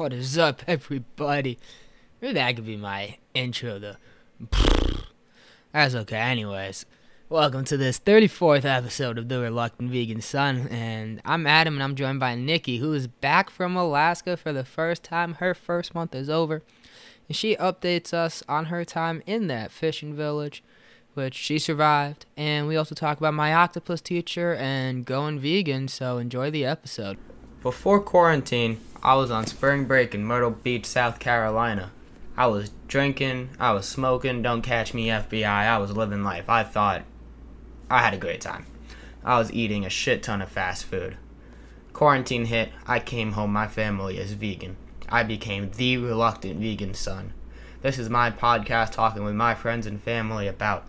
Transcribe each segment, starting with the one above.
What is up, everybody? Maybe that could be my intro, though. That's okay. Anyways, welcome to this 34th episode of The Reluctant Vegan Son. And I'm Adam, and I'm joined by Nikki, who is back from Alaska for the first time. Her first month is over. And she updates us on her time in that fishing village, which she survived. And we also talk about my octopus teacher and going vegan. So enjoy the episode. Before quarantine, I was on spring break in Myrtle Beach, South Carolina. I was drinking, I was smoking, don't catch me FBI, I was living life. I thought I had a great time. I was eating a shit ton of fast food. Quarantine hit, I came home, my family is vegan. I became the reluctant vegan son. This is my podcast talking with my friends and family about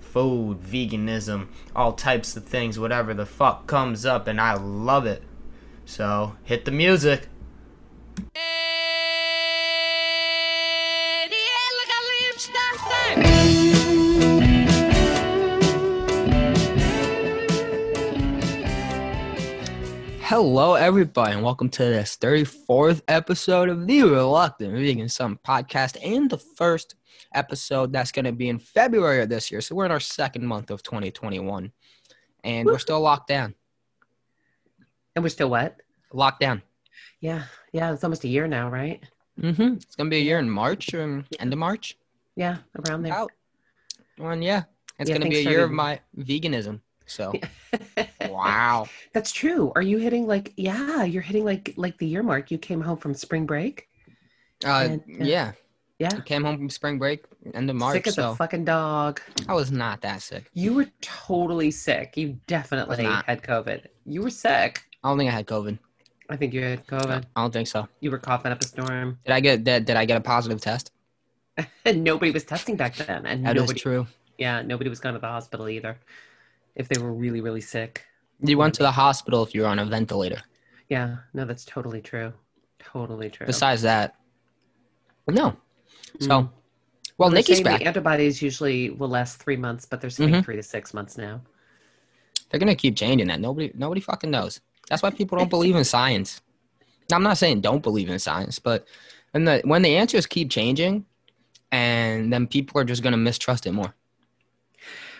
food, veganism, all types of things, whatever the fuck comes up, and I love it. So, hit the music. Hello, everybody, and welcome to this 34th episode of the Reluctant Vegan Son podcast, and the first episode that's going to be in February of this year. So, we're in our second month of 2021, and we're still locked down. And we're still what? Locked down. Yeah, yeah. It's almost a year now, right? Mm-hmm. It's going to be a year in March, or end of March. Yeah, around there. Out. Yeah, it's Yeah, going to be a year of my veganism. So, wow. That's true. Are you hitting like? Yeah, you're hitting like like the year mark. You came home from spring break. Uh, And, uh, yeah. Yeah, I came home from spring break end of March, sick as so a fucking dog. I was not that sick. You were totally sick. You definitely had COVID. You were sick. I don't think I had COVID. I think you had COVID. I don't think so. You were coughing up a storm, Did I get did, did I get a positive test? nobody was testing back then. And That is nobody, true. yeah, nobody was going to the hospital either. If they were really, really sick. You went to the hospital if you were on a ventilator. Yeah, no, that's totally true. Totally true. Besides that, no. So, Mm. well, They're Nikki's back. The antibodies usually will last three months, but they're saying Mhm. three to six months now. They're gonna keep changing that. Nobody nobody fucking knows. That's why people don't believe in science. Now, I'm not saying don't believe in science, but when the when the answers keep changing, and then people are just gonna mistrust it more.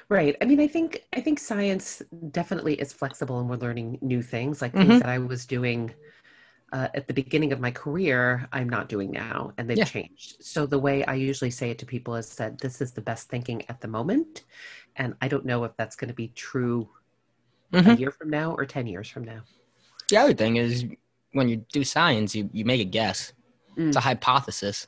Right. I mean, I think I think science definitely is flexible, and we're learning new things, like Mhm. things that I was doing uh, at the beginning of my career. I'm not doing now, and they've Yeah. changed. So the way I usually say it to people is that this is the best thinking at the moment, and I don't know if that's going to be true a Mhm. year from now or ten years from now. The other thing is when you do science, you, you make a guess. It's a hypothesis.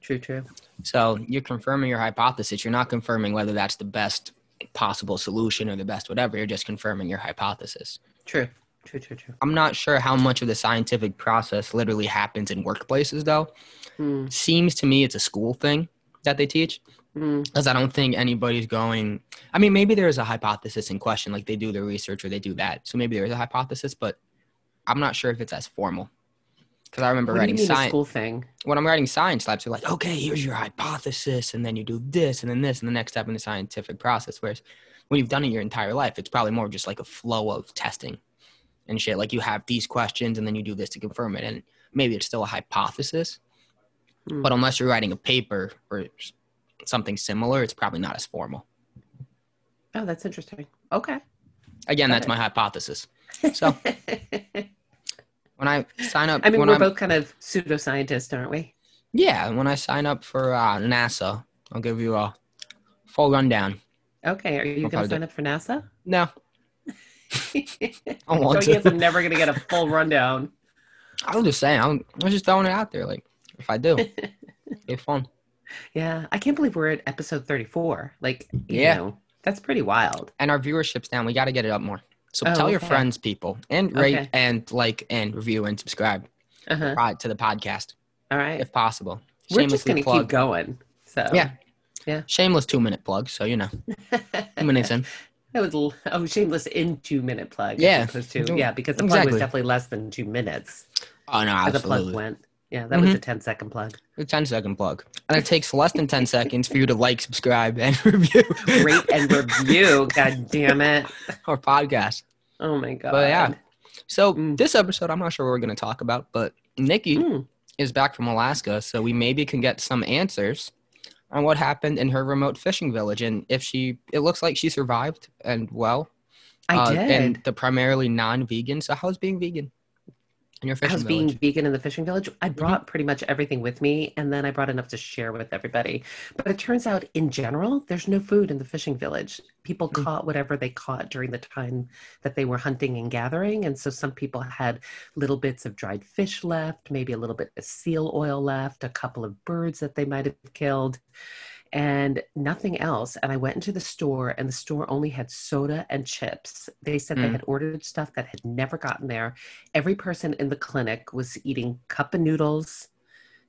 True. True. So you're confirming your hypothesis. You're not confirming whether that's the best possible solution or the best whatever. You're just confirming your hypothesis. True. True. True. True. I'm not sure how much of the scientific process literally happens in workplaces though. Mm, Seems to me it's a school thing that they teach mm, because I don't think anybody's going. I mean, maybe there is a hypothesis in question, like they do their research or they do that. So maybe there is a hypothesis, but I'm not sure if it's as formal. Because I remember What writing science. school thing? when I'm writing science labs, they're like, okay, here's your hypothesis, and then you do this, and then this, and the next step in the scientific process. Whereas when you've done it your entire life, it's probably more just like a flow of testing and shit. Like you have these questions, and then you do this to confirm it, and maybe it's still a hypothesis. Hmm. But unless you're writing a paper or something similar, it's probably not as formal. Oh, that's interesting. Okay. Again, Got that's it. my hypothesis. So when I sign up, I mean, we're I'm, both kind of pseudoscientists, aren't we? yeah, when I sign up for uh, NASA, I'll give you a full rundown. Okay. Are you going to sign up for NASA? No, I want guess to. I'm never going to get a full rundown. I was just saying. I'm, I'm just throwing it out there. Like, if I do, it's fun. Yeah. I can't believe we're at episode 34. Like, you Yeah. know, that's pretty wild. And our viewership's down. We got to get it up more. So Oh, tell your friends, people, and rate Okay. and like and review and subscribe Uh-huh. uh, to the podcast All right. if possible. We're just going to plug. keep going. So, Yeah. yeah. Shameless two minute plug. So you know, two minutes in. that was, l- oh, shameless in two minute plug. Yeah. to- yeah, because the plug Exactly. was definitely less than two minutes. Oh no, as the plug absolutely. went. Yeah, that was Mhm. a 10 second plug. A 10 second plug, and it takes less than ten seconds for you to like, subscribe, and review. Rate and review. God damn it. our podcast. Oh my God. But yeah. So Mm. this episode, I'm not sure what we're going to talk about, but Nikki Mm. is back from Alaska, so we maybe can get some answers on what happened in her remote fishing village and if she. It looks like she survived and well. I uh, did. And the primarily non-vegan. So how's being vegan your fishing village? Mm-hmm. being vegan in the fishing village? I brought pretty much everything with me, and then I brought enough to share with everybody. But it turns out, in general, there's no food in the fishing village. People Mm. caught whatever they caught during the time that they were hunting and gathering, and so some people had little bits of dried fish left, maybe a little bit of seal oil left, a couple of birds that they might have killed. And nothing else. And I went into the store, and the store only had soda and chips. They said they Mm. had ordered stuff that had never gotten there every person in the clinic was eating cup of noodles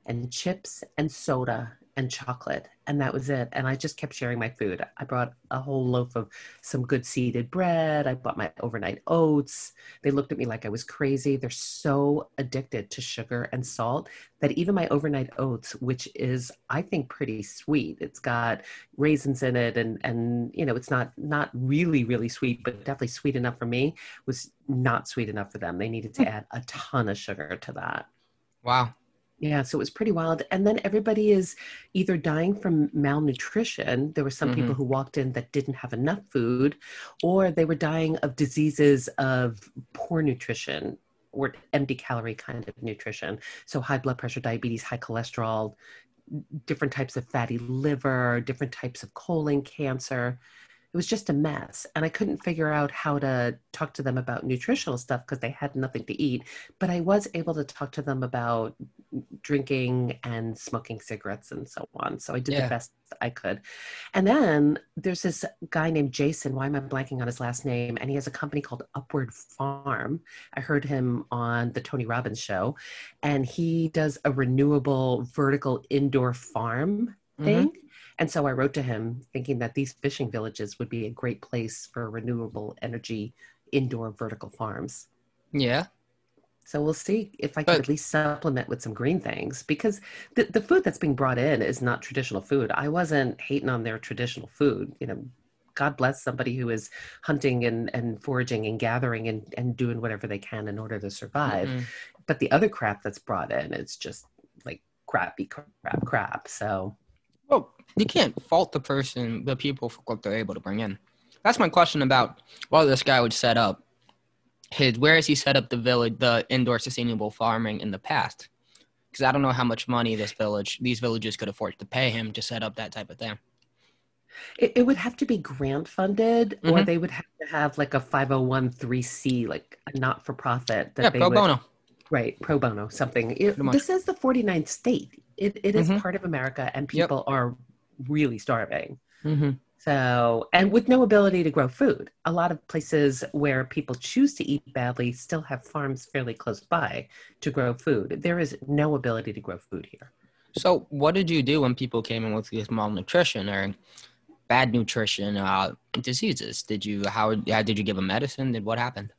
and chips and soda and chocolate and that was it. And i just kept sharing my food. I brought a whole loaf of some good seeded bread. I bought my overnight oats. They looked at me like i was crazy. They're so addicted to sugar and salt that even my overnight oats which is i think pretty sweet it's got raisins in it and and you know it's not not really really sweet but definitely sweet enough for me was not sweet enough for them. They needed to hmm. add a ton of sugar to that. Wow. Yeah, so it was pretty wild. And then everybody is either dying from malnutrition. There were some people mm-hmm. who walked in that didn't have enough food, or they were dying of diseases of poor nutrition or empty calorie kind of nutrition. So high blood pressure, diabetes, high cholesterol, different types of fatty liver, different types of colon cancer. It was just a mess. And I couldn't figure out how to talk to them about nutritional stuff because they had nothing to eat. But I was able to talk to them about drinking and smoking cigarettes and so on. So I did Yeah. the best I could. And then there's this guy named Jason. Why am I blanking on his last name? And he has a company called Upward Farm. I heard him on the Tony Robbins show, and he does a renewable vertical indoor farm Mm-hmm. Thing. And so I wrote to him thinking that these fishing villages would be a great place for renewable energy indoor vertical farms. Yeah. So we'll see if I can But- at least supplement with some green things because the, the food that's being brought in is not traditional food. I wasn't hating on their traditional food. You know, God bless somebody who is hunting and, and foraging and gathering and, and doing whatever they can in order to survive. Mm-mm. But the other crap that's brought in is just like crappy crap, crap. So Well, you can't fault the person, the people for what they're able to bring in. That's my question about what this guy would set up. His where has he set up the village, the indoor sustainable farming in the past? Because I don't know how much money this village, these villages could afford to pay him to set up that type of thing. It, it would have to be grant funded, or Mhm. they would have to have like a 501c, like a not for profit that yeah, pro would, bono. right, pro bono, something. It, this is the 49th state. It, it is Mhm. part of America, and Yep. people are really starving. Mm-hmm. So, and with no ability to grow food, a lot of places where people choose to eat badly still have farms fairly close by to grow food. There is no ability to grow food here. So, what did you do when people came in with this malnutrition or bad nutrition uh, diseases? Did you how, how did you give them medicine? Did what happened?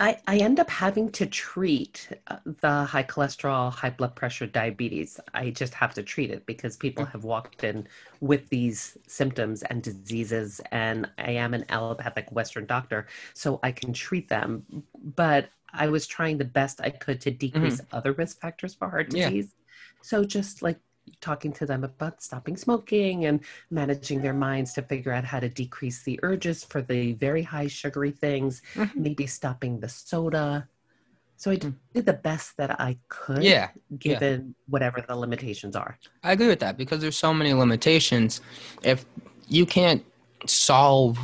I, I end up having to treat uh, the high cholesterol, high blood pressure, diabetes. I just have to treat it because people have walked in with these symptoms and diseases, and I am an allopathic Western doctor, so I can treat them. But I was trying the best I could to decrease other risk factors for heart Yeah. disease. So just like talking to them about stopping smoking and managing their minds to figure out how to decrease the urges for the very high sugary things Mhm. maybe stopping the soda. So I Mm. did the best that I could, Yeah, given whatever the limitations are. I agree with that because there's so many limitations. If you can't solve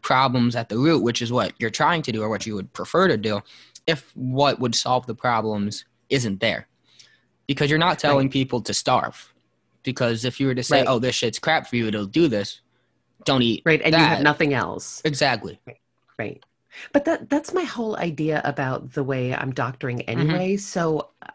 problems at the root, which is what you're trying to do or what you would prefer to do, if what would solve the problems isn't there. Because you're not telling people to starve. Because if you were to say, Right. oh, this shit's crap for you, it'll do this, don't eat. Right. And you have nothing else. Exactly. Right. But that that's my whole idea about the way I'm doctoring Mm-hmm. anyway. So uh,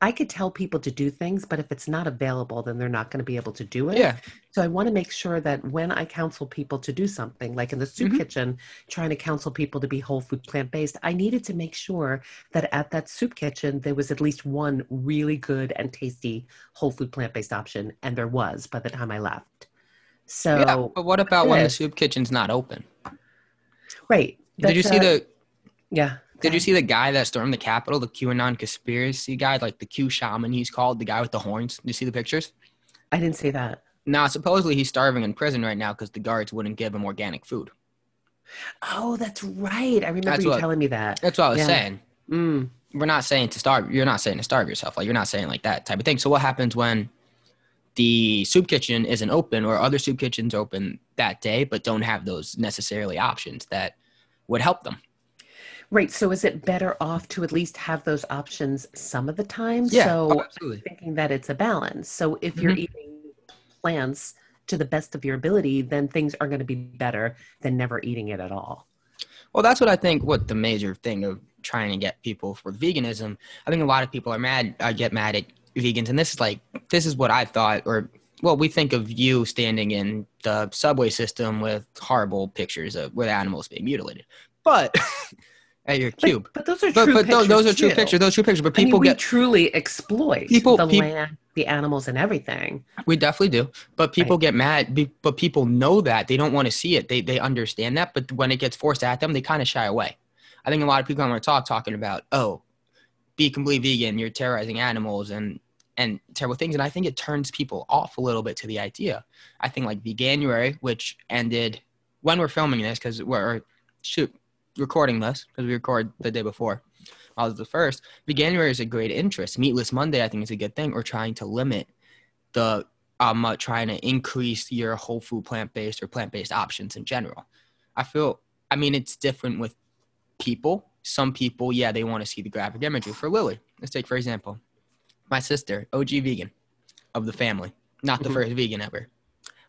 I could tell people to do things, but if it's not available, then they're not going to be able to do it. Yeah. So I want to make sure that when I counsel people to do something, like in the soup Mhm. kitchen, trying to counsel people to be whole food plant based, I needed to make sure that at that soup kitchen there was at least one really good and tasty whole food plant based option, and there was by the time I left. So yeah. But what about when the soup kitchen's not open? right, Did you see a- the yeah? Did you see the guy that stormed the Capitol, the QAnon conspiracy guy, like the Q shaman he's called, the guy with the horns? Did you see the pictures? I didn't see that. Now, supposedly he's starving in prison right now because the guards wouldn't give him organic food. Oh, that's right. I remember That's you what- telling me that. That's what I was Yeah. saying. Mm. We're not saying to starve. You're not saying to starve yourself. Like you're not saying like that type of thing. So what happens when the soup kitchen isn't open or other soup kitchens open that day but don't have those necessarily options that would help them? Right. So is it better off to at least have those options some of the time? Yeah, So absolutely. thinking that it's a balance. So if you're Mhm. eating plants to the best of your ability, then things are going to be better than never eating it at all. Well, that's what I think. What the major thing of trying to get people for veganism. I think a lot of people are mad. I get mad at vegans, and this is like this is what I thought, or well, we think of you standing in the subway system with horrible pictures of with animals being mutilated, but at your cube. but those are But, true but those, pictures. those are true too. pictures. Those are true pictures. But I mean, people we get truly exploit People- the land, the animals, and everything. We definitely do, but people Right. get mad. But people know that they don't want to see it. They they understand that, but when it gets forced at them, they kind of shy away. I think a lot of people want to talk talking about, oh, be completely vegan. You're terrorizing animals and and terrible things, and I think it turns people off a little bit to the idea. I think like Veganuary, which ended when we're filming this because we're shoot recording this because we record the day before. I was the first. Veganuary is a great interest. Meatless Monday, I think, is a good thing. We're trying to limit the um uh, trying to increase your whole food plant based or plant based options in general. I feel I mean it's different with people. Some people, yeah, they want to see the graphic imagery. For Lily, let's take for example, my sister, OG vegan of the family, not the Mhm. first vegan ever.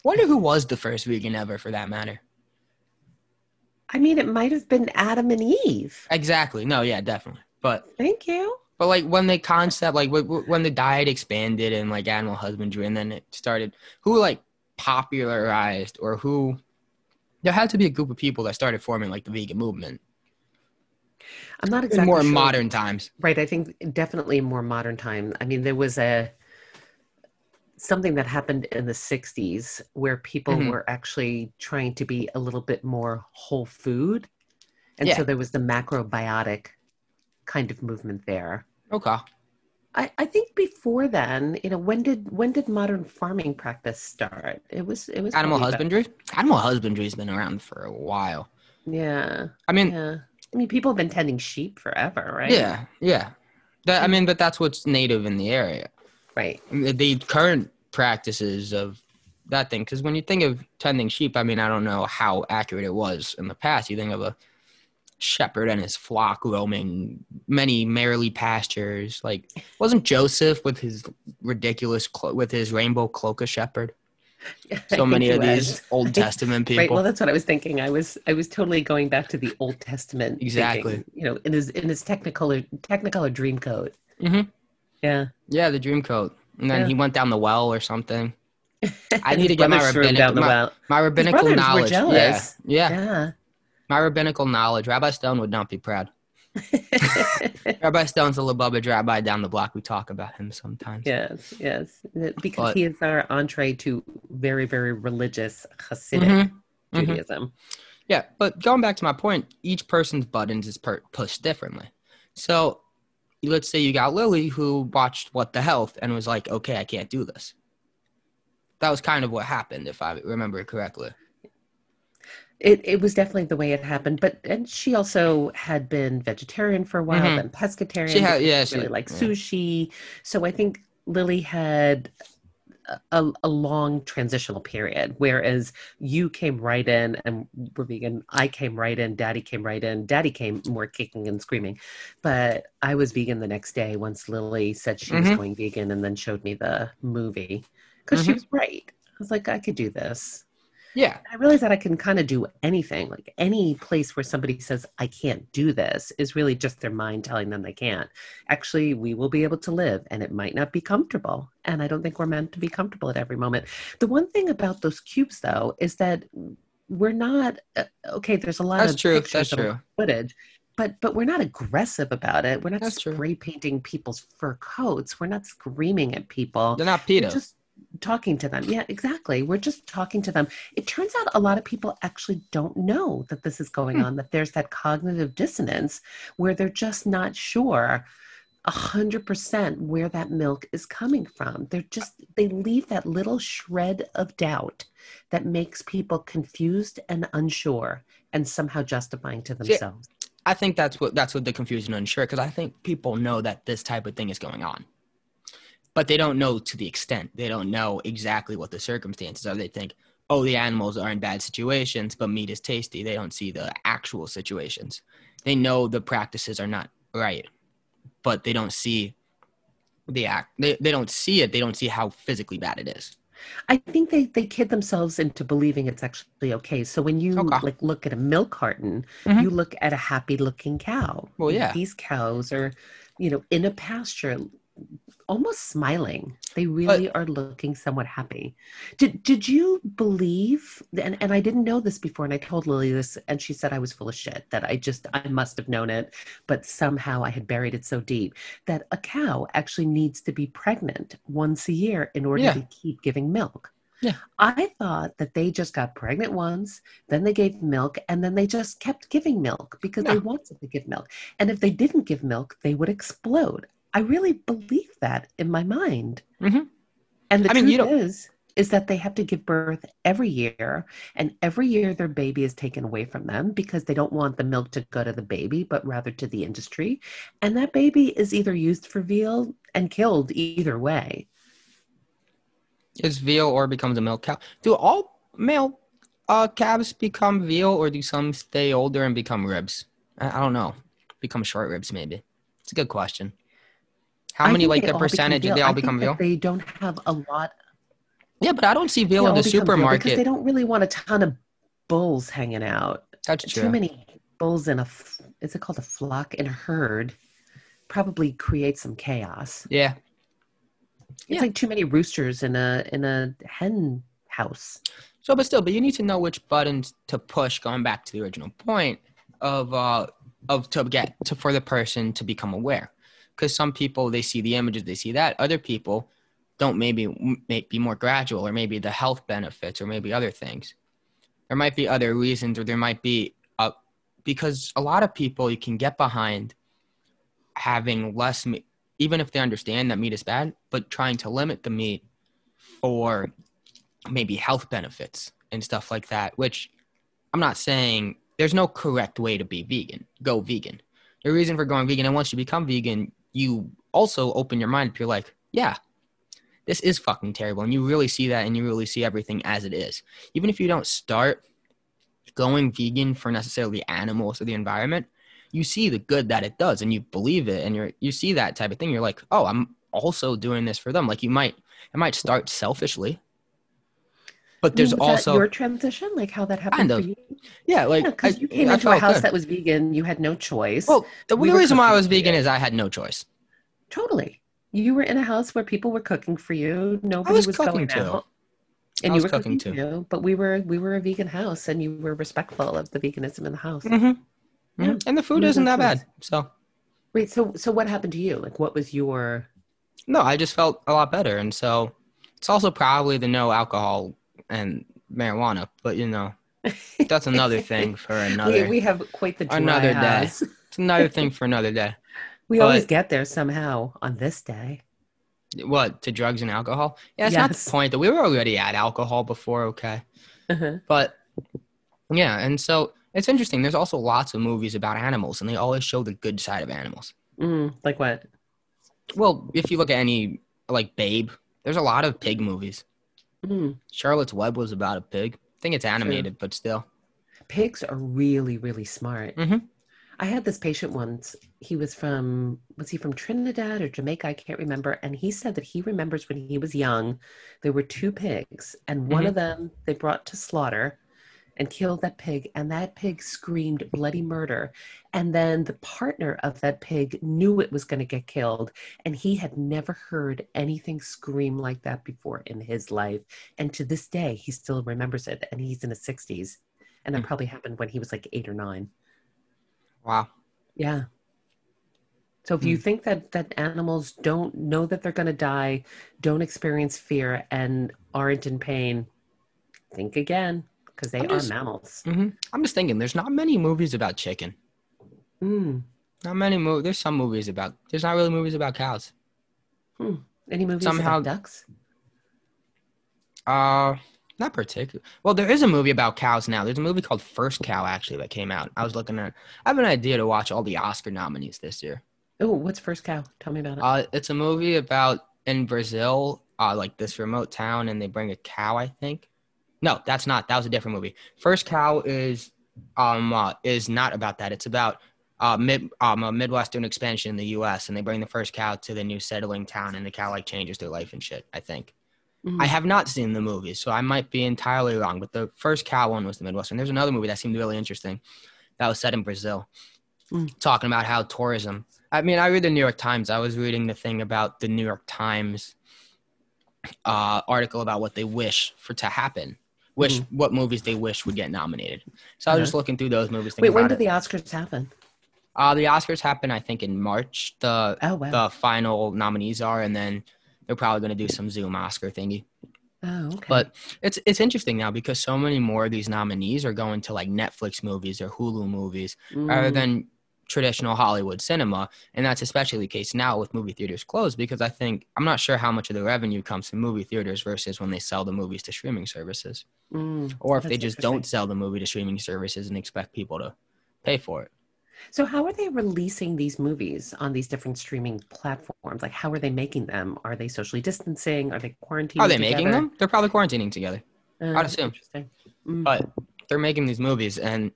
Wonder who was the first vegan ever for that matter. I mean, it might have been Adam and Eve. Exactly. No, yeah, definitely. But Thank you. But like when the concept, like wh- wh- when the diet expanded and like animal husbandry, and then it started, who like popularized or who? There had to be a group of people that started forming like the vegan movement I'm not in exactly more sure. modern times. Right. I think definitely more modern time. I mean, there was a something that happened in the 60s where people Mhm. were actually trying to be a little bit more whole food. And Yeah. so there was the macrobiotic kind of movement there. Okay. I, I think before then, you know, when did when did modern farming practice start? It was it was Animal husbandry. Animal husbandry's been around for a while. yeah. I mean, Yeah. I mean people have been tending sheep forever, right? yeah, yeah. That I mean, but that's what's native in the area. Right. the current practices of that thing because when you think of tending sheep i mean i don't know how accurate it was in the past you think of a shepherd and his flock roaming many merrily pastures like wasn't joseph with his ridiculous clo- with his rainbow cloak a shepherd so many of was. these old testament people Right. Well, that's what I was thinking. I was I was totally going back to the Old Testament. Exactly. thinking, you know, in his in his Technicolor Technicolor dream coat. Mhm. Yeah. yeah the dream coat and then Yeah. he went down the well or something i need to get my brothers threw him rabbinic, down the my, well. my rabbinical knowledge yeah yeah Yeah. my rabbinical knowledge rabbi stone would not be proud Rabbi Stone's a little Bubba Rabbi down the block. We talk about him sometimes. yes. Yes. Because But- he is our entree to very very religious Hasidic Mhm, mhm. Judaism. Yeah, but going back to my point, each person's buttons is per- pushed differently. So let's say you got Lily who watched What the Health and was like, okay, I can't do this. That was kind of what happened, if I remember correctly. It it was definitely the way it happened, but and she also had been vegetarian for a while, Mhm. then pescatarian. She had- yeah, she really liked yeah. sushi. So I think Lily had a, a long transitional period, whereas you came right in and were vegan. I came right in. Daddy came right in. Daddy came more kicking and screaming, but I was vegan the next day once Lily said she was Mhm. going vegan and then showed me the movie because she Mhm. was right. I was like, I could do this. Yeah. I realize that I can kind of do anything. Like any place where somebody says, I can't do this, is really just their mind telling them they can't. Actually, we will be able to live and it might not be comfortable. And I don't think we're meant to be comfortable at every moment. The one thing about those cubes, though, is that we're not, uh, okay, there's a lot That's of true. pictures That's true. footage. But, but we're not aggressive about it. We're not That's true. spray painting people's fur coats. We're not screaming at people. They're not We're PETA. just talking to them. Yeah, exactly. We're just talking to them. It turns out a lot of people actually don't know that this is going Hmm. on, that there's that cognitive dissonance where they're just not sure a hundred percent where that milk is coming from. They're just they leave that little shred of doubt that makes people confused and unsure and somehow justifying to themselves. I think that's what that's what the confusion and unsure because I think people know that this type of thing is going on, but they don't know to the extent. They don't know exactly what the circumstances are. They think, oh, the animals are in bad situations, but meat is tasty. They don't see the actual situations. They know the practices are not right, but they don't see the act. They they don't see it. They don't see how physically bad it is. I think they they kid themselves into believing it's actually okay. So when you Okay. like look at a milk carton, Mhm. you look at a happy looking cow. Well, yeah. These cows are, you know, in a pasture almost smiling. They really are looking somewhat happy. Did did you believe and, and I didn't know this before and I told Lily this and she said I was full of shit that I just I must have known it but somehow I had buried it so deep that a cow actually needs to be pregnant once a year in order Yeah. to keep giving milk. Yeah. I thought that they just got pregnant once, then they gave milk, and then they just kept giving milk because they wanted to give milk. And if they didn't give milk, they would explode. I really believe that in my mind. Mhm. And the I mean, truth don't- is, is that they have to give birth every year, and every year their baby is taken away from them because they don't want the milk to go to the baby, but rather to the industry. And that baby is either used for veal and killed either way. Is veal or becomes a milk cow? Do all male uh, calves become veal, or do some stay older and become ribs? I, I don't know. Become short ribs, maybe. It's a good question. How I many, like the percentage, they all become veal? They don't have a lot Yeah, but I don't see veal in the veal because they don't really want a ton of bulls hanging out. That's Too true. many bulls in a is it called a flock and a herd? Probably create some chaos. Yeah. It's Yeah. like too many roosters in a in a hen house. So, but still, but you need to know which buttons to push. Going back to the original point of uh of to get to for the person to become aware, because some people they see the images, they see that. Other people don't. Maybe may be more gradual, or maybe the health benefits, or maybe other things. There might be other reasons, or there might be uh because a lot of people you can get behind having less meat, even if they understand that meat is bad, but trying to limit the meat for maybe health benefits and stuff like that, which I'm not saying there's no correct way to be vegan. Go vegan. The reason for going vegan, and once you become vegan, you also open your mind. up. you're like, yeah, this is fucking terrible, and you really see that, and you really see everything as it is. Even if you don't start going vegan for necessarily animals or the environment, you see the good that it does, and you believe it, and you're you see that type of thing. You're like, oh, I'm also doing this for them. Like you might, it might start selfishly, but there's Was that also your transition, like how that happened Kind for you. yeah, like because I- you came I into a house good. that was vegan. You had no choice. Well, the, We reason why I was vegan is I had no choice. totally. You were in a house where people were cooking for you. Nobody was was, cooking going too. out. I And was you were cooking cooking, too. too. But we were we were a vegan house, and you were respectful of the veganism in the house. Mm-hmm. Yeah. And the food isn't no that choice. bad. So Wait, so so what happened to you? Like, what was your? no, I just felt a lot better. And so it's also probably the no alcohol and marijuana, but you know, that's another thing for another. we, we have quite the dry another day. it's another thing for another day. We always get there somehow on this day. What to drugs and alcohol? Yeah, it's not the point that we were already at alcohol before. Okay. Uh-huh. But yeah, and so it's interesting. There's also lots of movies about animals, and they always show the good side of animals. Mm, like what? Well, if you look at any like Babe, there's a lot of pig movies. Mm. Charlotte's Web was about a pig. I think it's animated, but still. Pigs are really, really smart. Mhm. I had this patient once. He was from, was he from Trinidad or Jamaica? I can't remember. And he said that he remembers when he was young, there were two pigs, and one Mhm. of them they brought to slaughter and killed that pig, and that pig screamed bloody murder. And then the partner of that pig knew it was going to get killed, and he had never heard anything scream like that before in his life. And to this day, he still remembers it, and he's in his 60s. And that Mm. probably happened when he was like eight or nine. Wow. Yeah. So if you think that that animals don't know that they're going to die, don't experience fear, and aren't in pain, think again because they are mammals. hmm I'm just thinking, there's not many movies about chicken. Mm. Not many movies. There's some movies about. There's not really movies about cows. Hmm. Any movies Somehow- about ducks? Uh, not particular. Well, there is a movie about cows now. There's a movie called First Cow actually that came out. I was looking at. I have an idea to watch all the Oscar nominees this year. Oh, what's first cow? Tell me about it. Uh, it's a movie about in Brazil, uh, like this remote town, and they bring a cow. I think. No, that's not. That was a different movie. First Cow is, um, uh, is not about that. It's about uh, mid um a midwestern expansion in the U.S. and they bring the first cow to the new settling town, and the cow like changes their life and shit. I think. Mhm. I have not seen the movie, so I might be entirely wrong. But the first cow one was the Midwestern. There's another movie that seemed really interesting that was set in Brazil, Mm. talking about how tourism. I mean, I read the New York Times. I was reading the thing about the New York Times uh, article about what they wish for to happen, wish what movies they wish would get nominated. So I was just looking through those movies. Wait, when did it. the Oscars happen? uh, the Oscars happen? I think in March. The Oh wow. the final nominees are, and then they're probably going to do some Zoom Oscar thingy. oh, okay. But it's it's interesting now because so many more of these nominees are going to like Netflix movies or Hulu movies rather Mm, than traditional Hollywood cinema, and that's especially the case now with movie theaters closed because I think I'm not sure how much of the revenue comes from movie theaters versus when they sell the movies to streaming services, mm. or if they just don't sell the movie to streaming services and expect people to pay for it. So how are they releasing these movies on these different streaming platforms? Like how are they making them? Are they socially distancing? Are they quarantining? Are they making them? They're probably quarantining together. Uh, I'd assume. Interesting. Mm. but they're making these movies and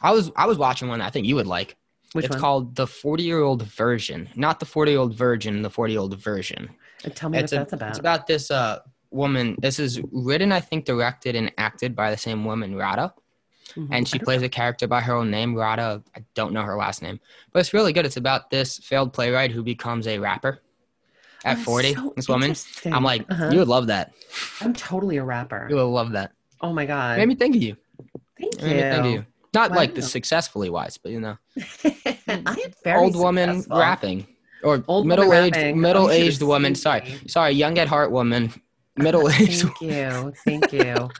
i was i was watching one i think you would like Which it's one? called the 40 year old version not the 40 year old virgin the 40 year old version Uh, Tell me it's, what a- that's about. it's about this uh woman this is written i think directed and acted by the same woman radha Mhm. and she plays a character by her own name radha i don't know her last name but it's really good it's about this failed playwright who becomes a rapper Oh, at that's 40 so this woman i'm like Uh-huh. you would love that I'm totally a rapper. you would love that Oh my god. made me think of you Thank It made me think of you. Not like the successfully wise but you know I am very old woman successful. rapping or Old middle aged middle aged woman. Sorry, sorry, young at heart woman, middle aged. Thank you. Thank you.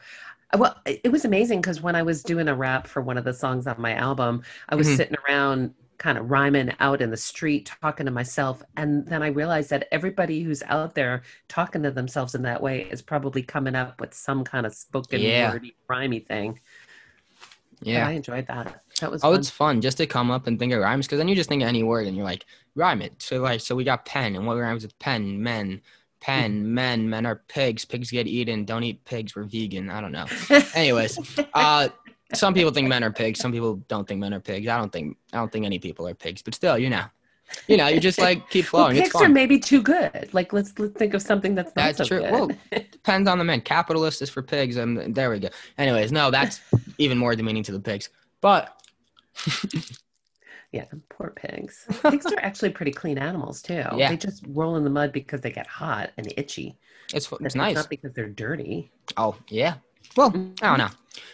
Well, it was amazing because when I was doing a rap for one of the songs on my album, I was Mhm. sitting around kind of rhyming out in the street talking to myself. And then I realized that everybody who's out there talking to themselves in that way is probably coming up with some kind of spoken Yeah. wordy, rhymey thing. Yeah. I enjoyed that. That was Oh, fun. it's fun just to come up and think of rhymes because then you just think of any word and you're like, rhyme it. So like, so we got pen and what rhymes with pen? Men, pen, men, men are pigs. Pigs get eaten. Don't eat pigs. We're vegan. I don't know. Anyways, uh, some people think men are pigs. Some people don't think men are pigs. I don't think I don't think any people are pigs. But still, you know, you know, you just like keep flowing. it's pigs are maybe too good. Like let's let's think of something that's not That's so true. good. Well, depends on the man. Capitalist is for pigs, and there we go. Anyways, no, that's even more demeaning to the pigs. But Yeah, poor pigs. Pigs are actually pretty clean animals too. Yeah. They just roll in the mud because they get hot and itchy. it's That's it's nice. not because they're dirty. Oh yeah. Well, I don't mm-hmm. know.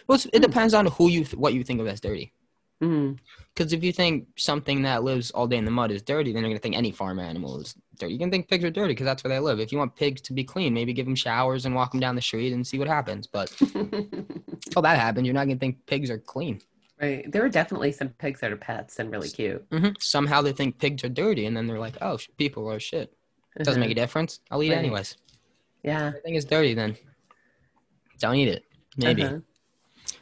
Well, it mm. depends on who you th- what you think of as dirty. Because if you think something that lives all day in the mud is dirty, then you're gonna think any farm animal is dirty. You can think pigs are dirty because that's where they live. If you want pigs to be clean, maybe give them showers and walk them down the street and see what happens. But until that happens, you're not gonna think pigs are clean. right. There are definitely some pigs that are pets and really cute. hmm Somehow they think pigs are dirty, and then they're like, "Oh, sh- people are shit." It doesn't make a difference. I'll eat Right. anyways. Yeah. Everything is dirty then. Don't eat it. Maybe. Uh-huh.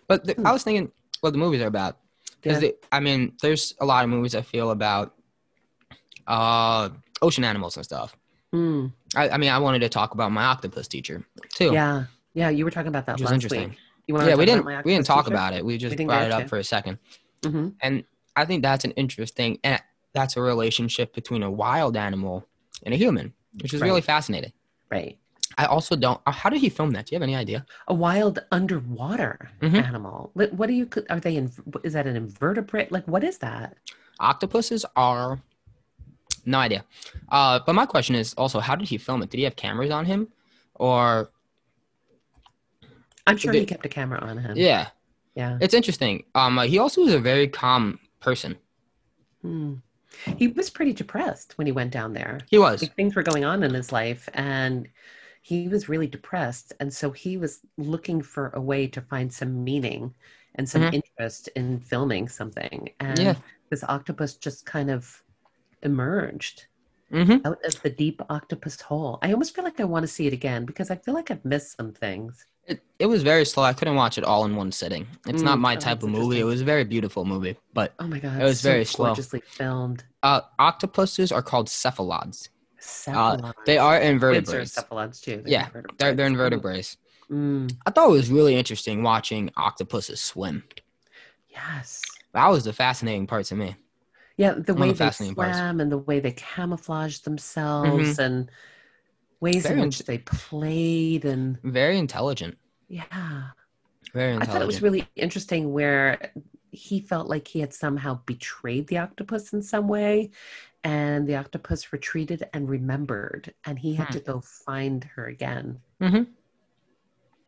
But the, I was thinking what the movies are about. Because Yeah. I mean, there's a lot of movies I feel about uh, ocean animals and stuff. Mm. I, I mean, I wanted to talk about my octopus teacher too, Yeah. Yeah. You were talking about that which last interesting. week. You want Yeah, we didn't we didn't talk about it. We just didn't brought it up to. for a second, hmm and I think that's an interesting and that's a relationship between a wild animal and a human, which is really fascinating. Right. I also don't. uh, How did he film that? Do you have any idea? A wild underwater Mhm. animal. What, do you? Are they? In, is that an invertebrate? Like what is that? Octopuses are no idea. Uh, but my question is also, how did he film it? Did he have cameras on him, or I'm sure The- he kept a camera on him. yeah? Yeah. It's interesting. Um, uh, he also was a very calm person. Hmm. He was pretty depressed when he went down there. He was. Like, things were going on in his life, and he was really depressed. And so he was looking for a way to find some meaning and some Mhm. interest in filming something. And Yeah. this octopus just kind of emerged Mm-hmm. out of the deep octopus hole. I almost feel like I want to see it again because I feel like I've missed some things. It, it was very slow. I couldn't watch it all in one sitting. It's not Mm, my oh, type of movie. It was a very beautiful movie, but Oh my god, It was so very slow. gorgeously filmed. uh, octopuses are called cephalopods. Cephalopods. They are are invertebrates. cephalopods too. Yeah, They're they're invertebrates. Mm, I thought it was really interesting watching octopuses swim. yes. That was the fascinating part to me. Yeah, the One way the they fascinating parts. and the way they camouflage themselves and ways Very in which int- they played and Very intelligent. yeah. Very I thought it was really interesting where he felt like he had somehow betrayed the octopus in some way and the octopus retreated and remembered and he had Hmm. to go find her again.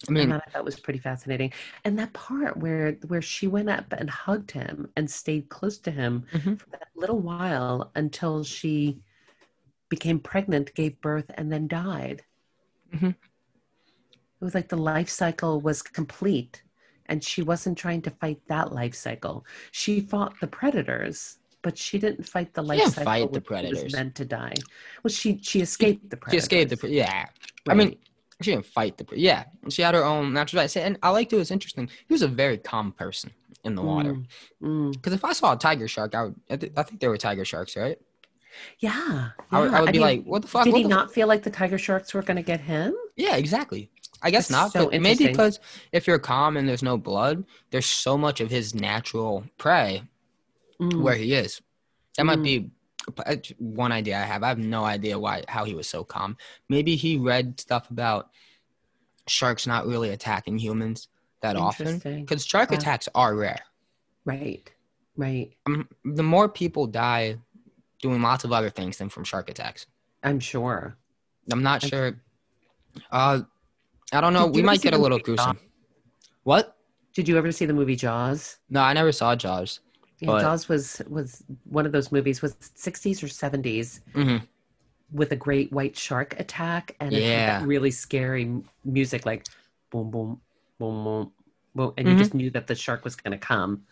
I mean, and that I thought was pretty fascinating. And that part where where she went up and hugged him and stayed close to him Mhm. for that little while until she became pregnant, gave birth, and then died. Mhm. It was like the life cycle was complete, and she wasn't trying to fight that life cycle. She fought the predators. But she didn't fight the life cycle. fight the which she was meant to die. Well, she she escaped the predators. she escaped the. Yeah, I mean, she didn't fight the. Yeah, she had her own natural. life. And I liked it it was interesting. He was a very calm person in the water. Mm, mm. Because if I saw a tiger shark, I would. I, th- I think they were tiger sharks, right? Yeah, I would. I would be mean, like, what the fuck? Did he not feel like the tiger sharks were going to get him? Yeah, exactly. I guess That's not, so but maybe because if you're calm and there's no blood, there's so much of his natural prey Mm, where he is. That might Mm. be uh, one idea I have. I have no idea why how he was so calm. Maybe he read stuff about sharks not really attacking humans that often because shark attacks are rare. Right, right. Um, the more people die doing lots of other things than from shark attacks. I'm sure. I'm not I'm- sure. Uh, I don't know. Did We might get a little gruesome. Jaws? What? Did you ever see the movie Jaws? No, I never saw Jaws. Yeah, But- Jaws was was one of those movies was 60s or 70s hmm with a great white shark attack and it had Yeah. really scary music like boom boom boom boom boom and Mhm. you just knew that the shark was going to come.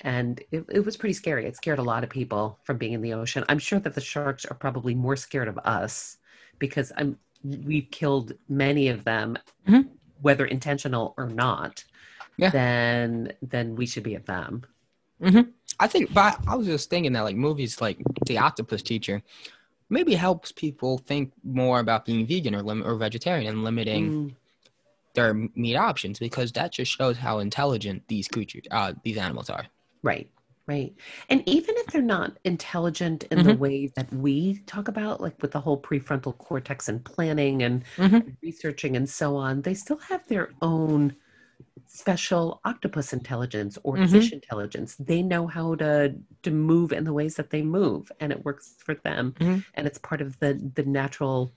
And it, it was pretty scary. It scared a lot of people from being in the ocean. I'm sure that the sharks are probably more scared of us because I'm we've killed many of them, Mhm. whether intentional or not, Yeah. than than we should be of them. I think, but I was just thinking that like movies like The Octopus Teacher maybe helps people think more about being vegan or lim- or vegetarian and limiting Mm, their meat options because that just shows how intelligent these creatures, uh, these animals are. right, right. And even if they're not intelligent in the Mhm. way that we talk about, like with the whole prefrontal cortex and planning and Mhm. researching and so on, they still have their own special octopus intelligence or Mhm. fish intelligence. They know how to to move in the ways that they move, and it works for them. Mhm. And it's part of the the natural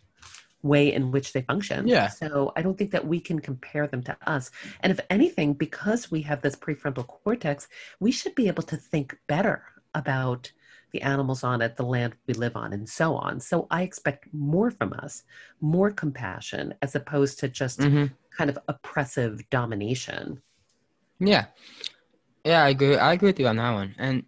way in which they function. Yeah. So I don't think that we can compare them to us. And if anything, because we have this prefrontal cortex, we should be able to think better about the animals on it, the land we live on, and so on. So I expect more from us, more compassion, as opposed to just Mhm. Kind of oppressive domination. Yeah, yeah, I agree. I agree with you on that one. And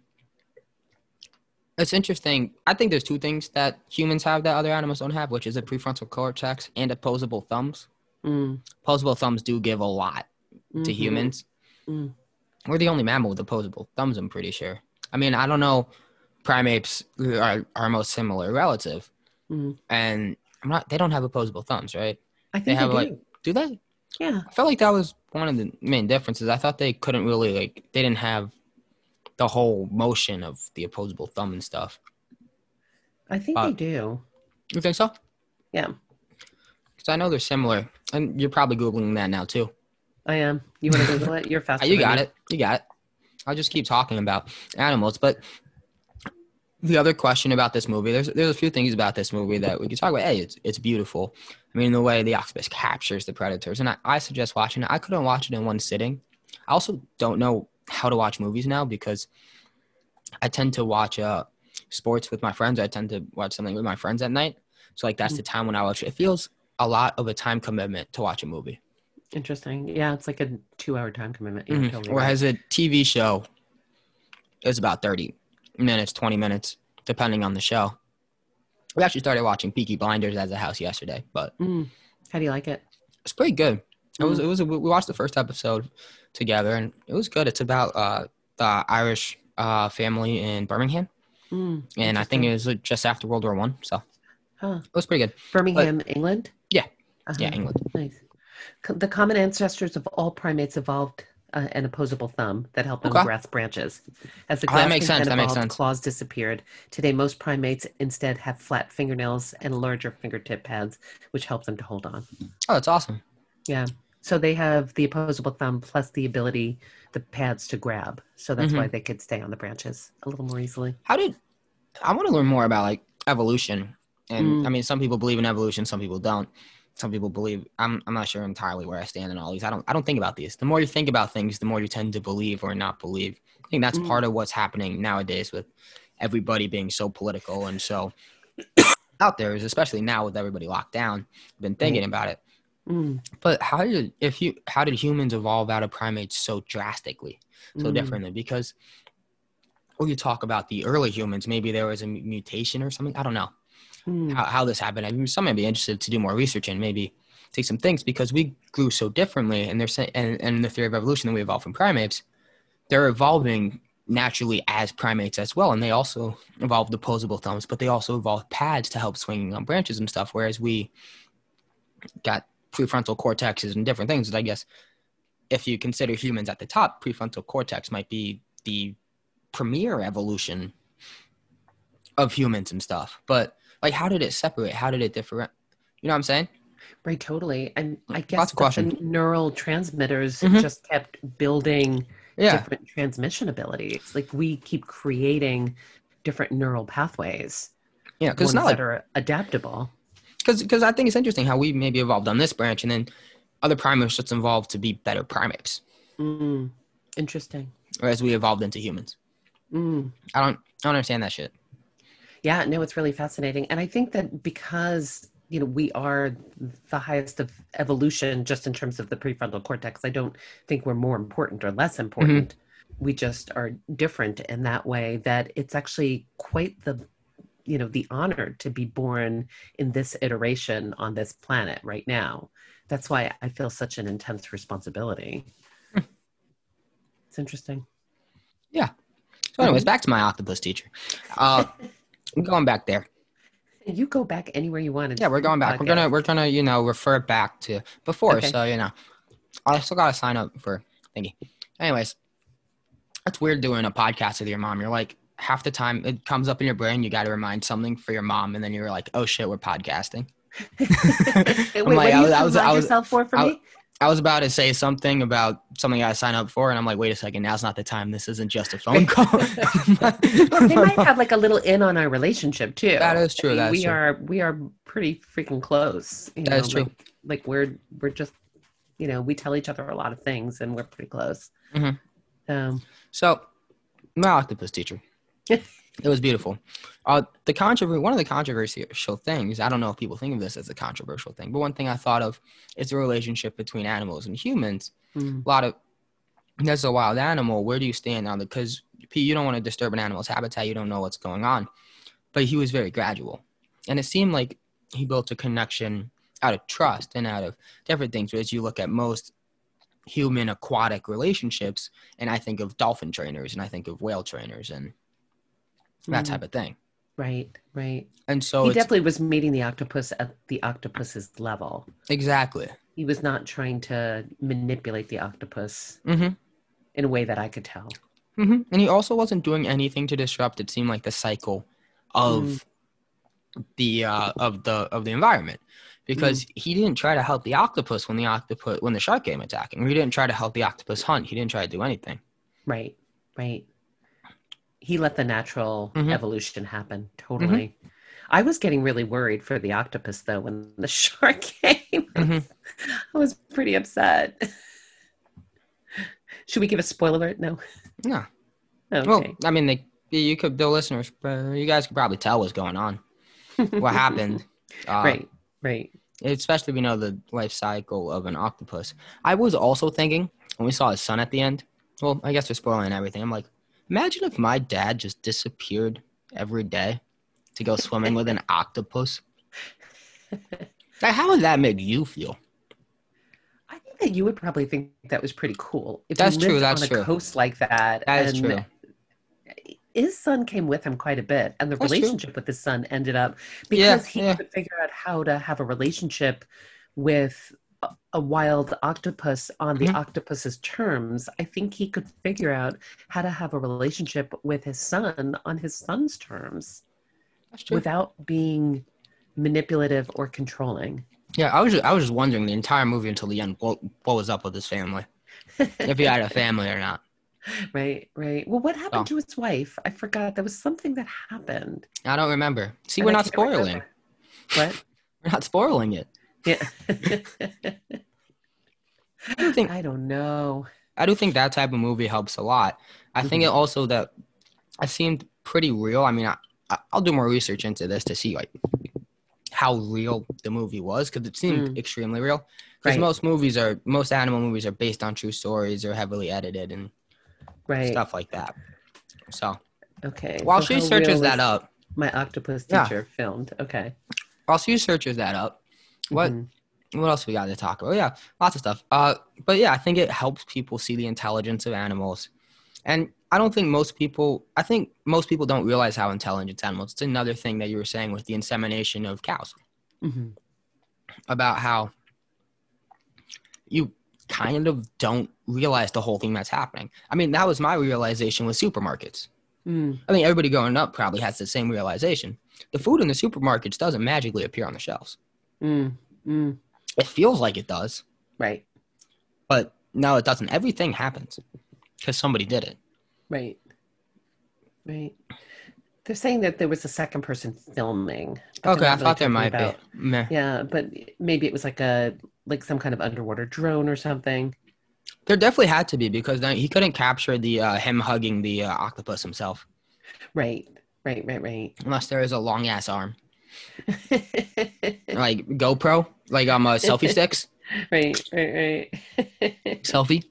it's interesting. I think there's two things that humans have that other animals don't have, which is a prefrontal cortex and opposable thumbs. Mm, Opposable thumbs do give a lot to mhm. humans. Mm. We're the only mammal with opposable thumbs, I'm pretty sure. I mean, I don't know. Primates are our most similar relative, Mm. and I'm not. They don't have opposable thumbs, right? I think They they, do. like- Do they? Yeah. I felt like that was one of the main differences. I thought they couldn't really like. They didn't have the whole motion of the opposable thumb and stuff. I think Uh, they do. You think so? Yeah. Because I know they're similar, and you're probably googling that now too. I am. You want to Google it? You're faster. Uh, you got me. it. You got it. I'll just keep talking about animals. But the other question about this movie, there's there's a few things about this movie that we could talk about. Hey, it's it's beautiful. I mean, the way the octopus captures the predators, and I, I suggest watching it. I couldn't watch it in one sitting. I also don't know how to watch movies now because I tend to watch uh sports with my friends. I tend to watch something with my friends at night. So like that's the time when I watch. It feels a lot of a time commitment to watch a movie. Interesting. Yeah, it's like a two-hour time commitment. Mhm. totally right. A TV show is about 30 minutes, 20 minutes, depending on the show. We actually started watching Peaky Blinders as a house yesterday, but Mm. How do you like it? it's pretty good. It was Mm. it was a, we watched the first episode together and it was good. It's about uh, the Irish uh, family in Birmingham, Mm, and I think it was just after World War One, so Huh. it was pretty good. Birmingham, England. Yeah. Uh-huh. Yeah, England. Nice. The common ancestors of all primates evolved uh, an opposable thumb that helped them grasp branches. As the Oh, that makes sense, that makes sense. claws disappeared. Today, most primates instead have flat fingernails and larger fingertip pads, which help them to hold on. Oh, that's awesome. Yeah. So they have the opposable thumb plus the ability, the pads to grab. So that's Mm-hmm. why they could stay on the branches a little more easily. How did I want to learn more about like evolution? And Mm. I mean, some people believe in evolution, some people don't. Some people believe I'm I'm not sure entirely where I stand in all these. I don't I don't think about these. The more you think about things, the more you tend to believe or not believe. I think that's Mm. part of what's happening nowadays with everybody being so political and so out there is especially now with everybody locked down. I've been thinking about it. Mm. But how did if you how did humans evolve out of primates so drastically? so Mm. differently because when you talk about the early humans, maybe there was a mutation or something. I don't know Mm. how, how this happened. I mean, some may be interested to do more research and maybe take some things because we grew so differently, and they're saying, and, and in the theory of evolution that we evolved from primates, they're evolving naturally as primates as well, and they also evolved opposable thumbs, but they also evolved pads to help swinging on branches and stuff. Whereas we got prefrontal cortexes and different things. I guess if you consider humans at the top, prefrontal cortex might be the premier evolution of humans and stuff. But like, how did it separate? How did it differ? You know what I'm saying? Right, totally. And I guess the neural transmitters Mhm. just kept building Yeah. different transmission abilities. Like we keep creating different neural pathways, Yeah. Because not like that are adaptable. because I think it's interesting how we maybe evolved on this branch and then other primates just evolved to be better primates, Mm, interesting. whereas we evolved into humans. Mm. I don't I don't understand that shit. Yeah, no, it's really fascinating. And I think that because, you know, we are the highest of evolution just in terms of the prefrontal cortex, I don't think we're more important or less mm-hmm. important. We just are different in that way that it's actually quite the you know, the honor to be born in this iteration on this planet right now. That's why I feel such an intense responsibility. Hmm. It's interesting. Yeah so, anyways, mm-hmm. back to my octopus teacher. Uh, I'm going back there. You go back anywhere you want. Yeah, we're going back. We're gonna we're gonna you know refer back to before. Okay. So you know, I still gotta sign up for thingy. Anyways, that's weird doing a podcast with your mom. You're like half the time it comes up in your brain. You got to remind something for your mom, and then you're like, oh shit, we're podcasting. Wait, I'm what do I you was- I was- I was- yourself for for I- me? I was about to say something about something I signed up for, and I'm like, wait a second, now's not the time. This isn't just a phone call. they might have like a little in on our relationship too. That is true, I mean, that is we true. are we are pretty freaking close. You That know, is true. Like, like we're we're just you know we tell each other a lot of things and we're pretty close. Mhm. Um, So, my octopus teacher. it was beautiful. Uh, the controversy, one of the controversial things, I don't know if people think of this as a controversial thing, but one thing I thought of is the relationship between animals and humans. mm, A lot of, that's a wild animal. Where do you stand on it? Because you don't want to disturb an animal's habitat. You don't know what's going on. But he was very gradual. And it seemed like he built a connection out of trust and out of different things. As you look at most human aquatic relationships, and I think of dolphin trainers and I think of whale trainers and that mm, type of thing. right, right. And so he definitely was meeting the octopus at the octopus's level. exactly. He was not trying to manipulate the octopus hmm in a way that I could tell. hmm And he also wasn't doing anything to disrupt. It seemed like the cycle of the uh, of the of the environment, because he didn't try to help the octopus when the octopus when the shark came attacking. He didn't try to help the octopus hunt. He didn't try to do anything. Right, right. He let the natural Mhm. evolution happen. Totally. I was getting really worried for the octopus though when the shark came. Mhm. I was pretty upset. Should we give a spoiler alert? No. No. Okay. Well, I mean, they you could, the listeners, uh, you guys could probably tell what's going on, what happened. Uh, right, right. Especially we know the life cycle of an octopus. I was also thinking when we saw his son at the end. Well, I guess we're spoiling everything. I'm like, imagine if my dad just disappeared every day to go swimming with an octopus. Like, how would that make you feel? I think that you would probably think that was pretty cool. If That's you true, that's on a true. coast like that. That is true. His son came with him quite a bit, and the That's true. relationship with his son ended up Yeah, because he yeah. could figure out how to have a relationship with a- wild octopus on the Mhm. octopus's terms. I think he could figure out how to have a relationship with his son on his son's terms without being manipulative or controlling. Yeah, I was just, I was just wondering the entire movie until the end what what was up with his family, if he had a family or not. Right, right. Well, what happened Oh. to his wife? I forgot. There was something that happened. I don't remember. See, and we're I not spoiling. remember. What? We're not spoiling it. Yeah. I do think I don't know. I do think that type of movie helps a lot. I think mm-hmm. it also that it seemed pretty real. I mean, I, I- I'll do more research into this to see like how real the movie was because it seemed mm. extremely real. Because Right. most movies are most animal movies are based on true stories or heavily edited and Right. stuff like that. So Okay. while so she searches that up, my octopus Yeah. teacher filmed. Okay. while she searches that up, what Mhm. what else we got to talk about? Yeah, lots of stuff. Uh, but yeah, I think it helps people see the intelligence of animals, and I don't think most people. I think most people don't realize how intelligent animals. It's another thing that you were saying with the insemination of cows Mhm. about how you kind of don't realize the whole thing that's happening. I mean, that was my realization with supermarkets. Mm. I think everybody growing up probably has the same realization. The food in the supermarkets doesn't magically appear on the shelves. Mm. Mm. It feels like it does. Right. But no, it doesn't. Everything happens because somebody did it. Right. Right. They're saying that there was a second person filming. Okay, I really thought there might about- be. Meh. Yeah, but maybe it was like a like some kind of underwater drone or something. There definitely had to be because then he couldn't capture the uh, him hugging the uh, octopus himself Right. Right. Right. Right. unless there is a long ass arm like GoPro, like um uh, selfie sticks, right. Right. Right. selfie.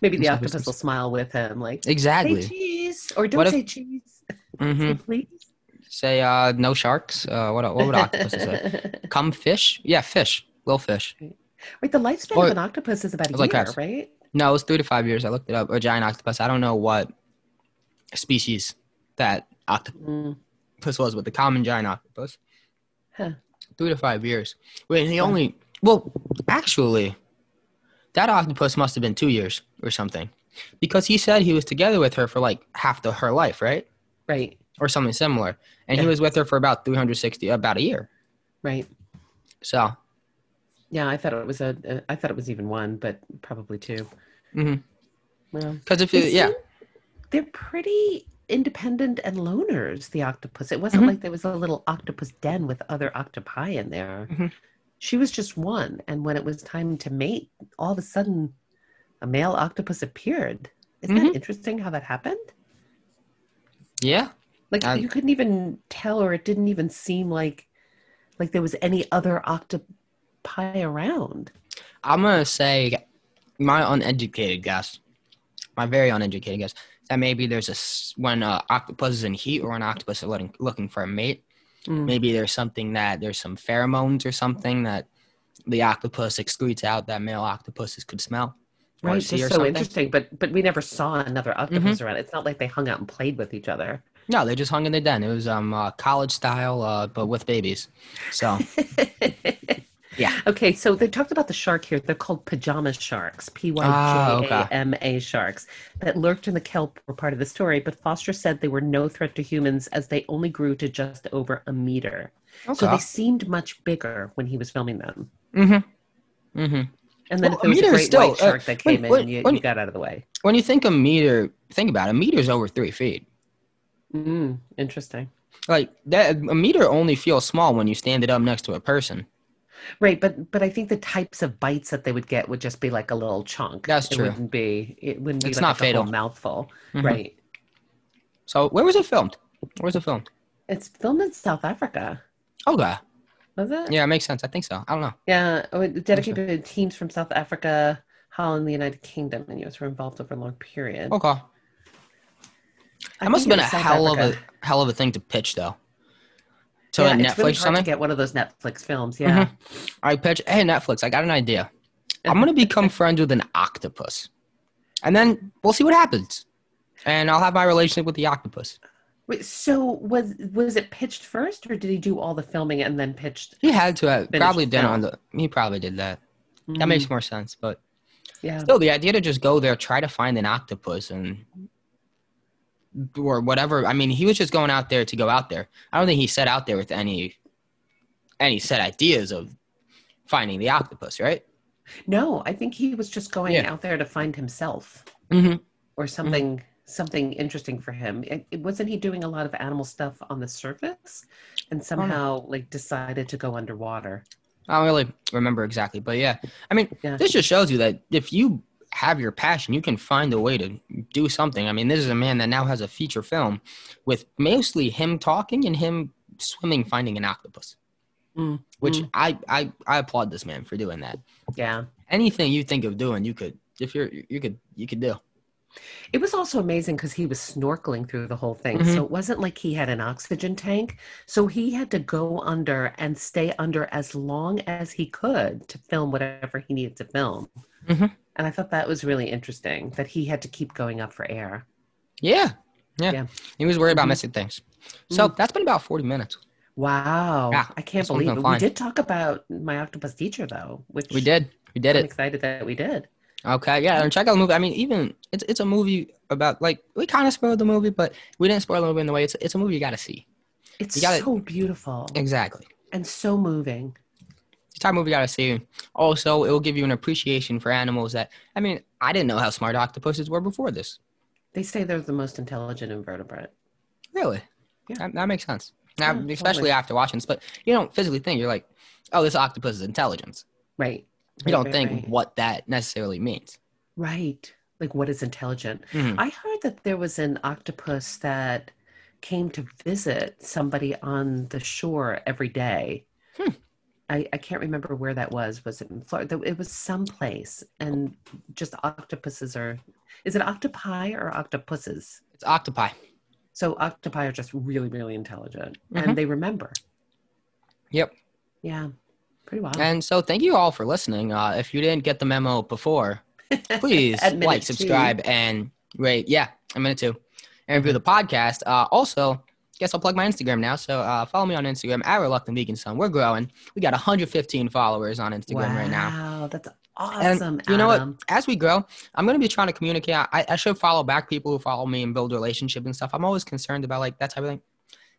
maybe the Selfie octopus sticks. will smile with him, like say Exactly. cheese or don't if- say cheese. hmm Say please. Say uh no sharks. Uh what what would octopuses say? Come fish? Yeah, fish. Little fish. Wait, the lifespan Or- of an octopus is about a It's like year, crabs. right? No, it was three to five years. I looked it up. A giant octopus. I don't know what species that octopus Mm, was, but the common giant octopus. Huh. Three to five years. Wait, he only well, actually, that octopus must have been two years or something, because he said he was together with her for like half the her life, right, right. or something similar, and he was with her for about three hundred sixty, about a year. Right. So, Yeah, I thought it was a. I thought it was even one, but probably 2 Mm-hmm. Well, because if you, yeah, they're pretty independent and loners. The octopus. It wasn't Mhm. like there was a little octopus den with other octopi in there. Mhm. She was just one, and when it was time to mate, all of a sudden, a male octopus appeared. Isn't Mhm. that interesting how that happened? yeah, Like I- you couldn't even tell, or it didn't even seem like like there was any other octopi around. I'm gonna say my uneducated guess, my very uneducated guess, that maybe there's a when uh, octopus is in heat or an octopus is looking looking for a mate. Mm. Maybe there's something that there's some pheromones or something that the octopus excretes out that male octopuses could smell. Right, see just so something. interesting. But but we never saw another octopus around. It's not like they hung out and played with each other. No, they just hung in the den. It was um uh, college style, uh, but with babies. So Yeah. Okay, so they talked about the shark here. They're called pajama sharks, P Y J okay. A M A sharks, that lurked in the kelp were part of the story. But Foster said they were no threat to humans as they only grew to just over a meter. So they seemed much bigger when he was filming them. mm-hmm. Mm-hmm. And then Well, if there was a a meter is great still- white uh, shark that came when- in, you, when- you got out of the way. When you think a meter, think about it. A is over three feet. Mm, interesting. Like that, a meter only feels small when you stand it up next to a person. Right, but but I think the types of bites that they would get would just be like a little chunk. That's true. it wouldn't be. It wouldn't be It's like not a fatal. mouthful. Mhm. Right. So where was it filmed? Where was it filmed? It's filmed in South Africa. Okay. Was it? Yeah, it makes sense. I think so. I don't know. Yeah, oh, it dedicated teams from South Africa, Holland, the United Kingdom, and US were involved over a long period. Okay. I That must have been a South hell of a hell of a thing to pitch, though. To yeah, like it's really hard something? to get one of those Netflix films. Yeah, I pitch, hey Netflix, I got an idea. I'm gonna become friends with an octopus, and then we'll see what happens. And I'll have my relationship with the octopus. Wait, so was was it pitched first, or did he do all the filming and then pitched? He had to have probably did on the. He probably did that. That Mm, makes more sense. But yeah. still, the idea to just go there, try to find an octopus, and or whatever. I mean, he was just going out there to go out there. I don't think he set out there with any any set ideas of finding the octopus, right? No, I think he was just going Yeah. out there to find himself Mm-hmm. or something something interesting for him. It, it- wasn't he doing a lot of animal stuff on the surface, and somehow like decided to go underwater? I don't really remember exactly, but yeah. I mean, Yeah. this just shows you that if you have your passion, you can find a way to do something. I mean, this is a man that now has a feature film with mostly him talking and him swimming, finding an octopus. Mm, Which mm. I, I I applaud this man for doing that. Yeah. Anything you think of doing, you could if you're you could you could do. It was also amazing because he was snorkeling through the whole thing. Mhm. So it wasn't like he had an oxygen tank. So he had to go under and stay under as long as he could to film whatever he needed to film. Mhm. And I thought that was really interesting that he had to keep going up for air. Yeah. Yeah. Yeah. He was worried about Mhm. missing things. So that's been about 40 minutes. Wow. Yeah, I can't believe it. We did talk about my octopus teacher though, which We did. We did it. I'm it. excited that we did. Okay, yeah, and check out the movie. I mean, even it's it's a movie about like we kind of spoiled the movie, but we didn't spoil the movie in the way it's it's a movie you got to see. It's gotta- so beautiful Exactly, and so moving. It's a type of movie you got to see. Also, it will give you an appreciation for animals that I mean, I didn't know how smart octopuses were before this. They say they're the most intelligent invertebrate. Really, Yeah. that, that makes sense. Now, Yeah, especially totally. after watching this, but you don't physically think you're like, oh, this octopus is intelligence. Right. You don't right, think right. what that necessarily means. Right. Like what is intelligent? Mhm. I heard that there was an octopus that came to visit somebody on the shore every day. Hmm. I, I can't remember where that was. Was it in Florida? It was someplace. And just octopuses are, is it octopi or octopuses? It's octopi. So octopi are just really, really intelligent Mhm. and they remember. Yep. Yeah. Pretty wild. And so, thank you all for listening. Uh, if you didn't get the memo before, please like, two. subscribe, and rate. Yeah, a minute too. And review the podcast. Uh, also, guess I'll plug my Instagram now. So uh, follow me on Instagram at Reluctant Vegan Son. We're growing. We got 115 followers on Instagram right now. Wow, that's awesome. And you know what? As we grow, I'm going to be trying to communicate. I, I should follow back people who follow me and build relationship and stuff. I'm always concerned about like that type of thing.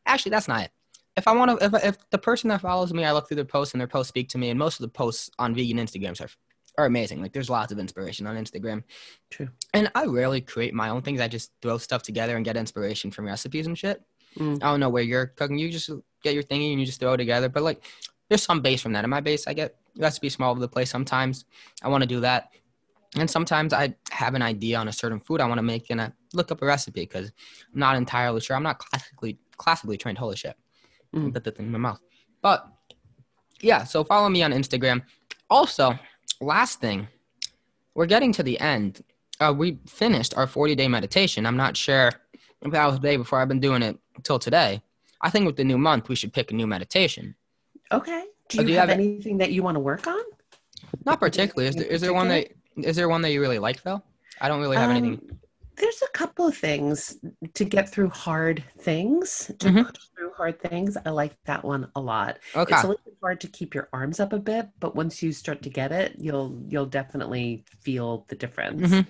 Actually, that's not it. If I want to, if, if the person that follows me, I look through their posts and their posts speak to me, and most of the posts on vegan Instagrams are are amazing. Like there's lots of inspiration on Instagram. True. And I rarely create my own things. I just throw stuff together and get inspiration from recipes and shit. Mm. I don't know where you're cooking. You just get your thingy and you just throw it together. But like, there's some base from that. In my base, I get recipes from all over the place. Sometimes I want to do that, and sometimes I have an idea on a certain food I want to make, and I look up a recipe because I'm not entirely sure. I'm not classically classically trained. Holy shit! Mm. Put that thing in my mouth. But yeah, so follow me on Instagram. Also, last thing, we're getting to the end. Uh, we finished our 40 day meditation. I'm not sure if that was the day before. I've been doing it until today. I think with the new month, we should pick a new meditation. Okay. Do you, do you have, have- anything that you want to work on? Not particularly. Is there, is there one that is there one that you really like though? I don't really have anything. Um, There's a couple of things to get through hard things, to Mhm. push through hard things. I like that one a lot. Okay. It's a little bit hard to keep your arms up a bit, but once you start to get it, you'll you'll definitely feel the difference. Mhm.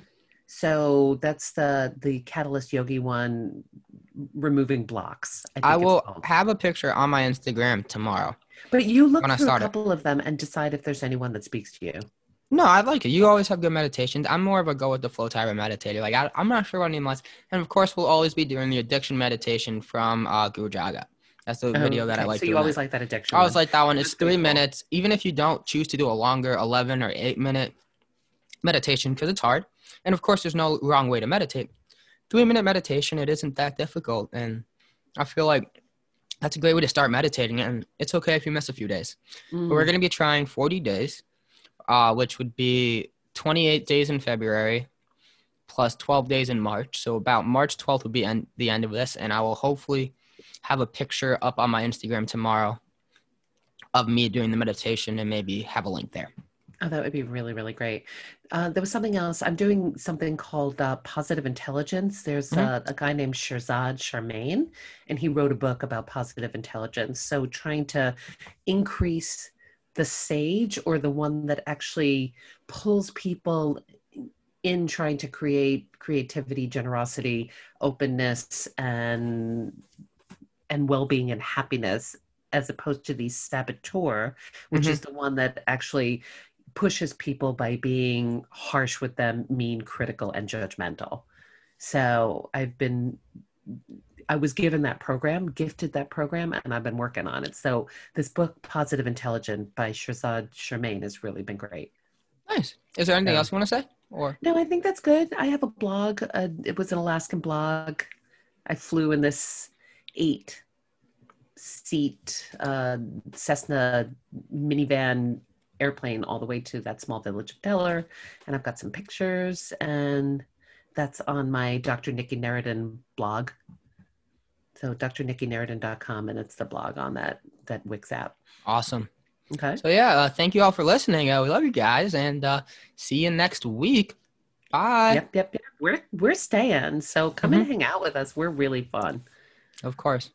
So that's the the Catalyst Yogi one, removing blocks. I, think I will called. have a picture on my Instagram tomorrow. But you look through a start it. couple of them and decide if there's anyone that speaks to you. No, I like it. You always have good meditations. I'm more of a go with the flow type of meditator. Like I, I'm not sure what name less. And of course, we'll always be doing the addiction meditation from uh, Guru Jagat. That's the video that I like. So you always that. like that addiction. I always one. like that one. It's That's three cool. minutes. Even if you don't choose to do a longer 11 or 8 minute meditation, because it's hard. And of course, there's no wrong way to meditate. Three minute meditation, it isn't that difficult. And I feel like that's a great way to start meditating. And it's okay if you miss a few days. Mm. But we're going to be trying 40 days, uh, which would be 28 days in February plus 12 days in March. So about March 12th will be the end of this. And I will hopefully have a picture up on my Instagram tomorrow of me doing the meditation and maybe have a link there. Oh, that would be really, really great. Uh, there was something else. I'm doing something called uh, Positive Intelligence. There's Mhm. uh, a guy named Shirzad Chamine, and he wrote a book about positive intelligence. So, trying to increase the sage or the one that actually pulls people in trying to create creativity, generosity, openness, and and well-being and happiness, as opposed to the saboteur, which Mhm. is the one that actually pushes people by being harsh with them, mean, critical, and judgmental. So I've been, I was given that program, gifted that program, and I've been working on it. So this book, Positive Intelligence by Shirzad Chamine, has really been great. Nice. Is there anything else you want to say? Or No, I think that's good. I have a blog. Uh, it was an Alaskan blog. I flew in this eight seat uh, Cessna minivan airplane all the way to that small village of Teller. And I've got some pictures, and that's on my Dr. Nikki Narradin blog. So drnikkynarradin.com, and it's the blog on that that Wix app. awesome. Okay. So yeah, uh, thank you all for listening. Uh, we love you guys, and uh, see you next week. Bye. Yep, yep, yep. We're we're staying. So come and hang out with us. We're really fun. Of course.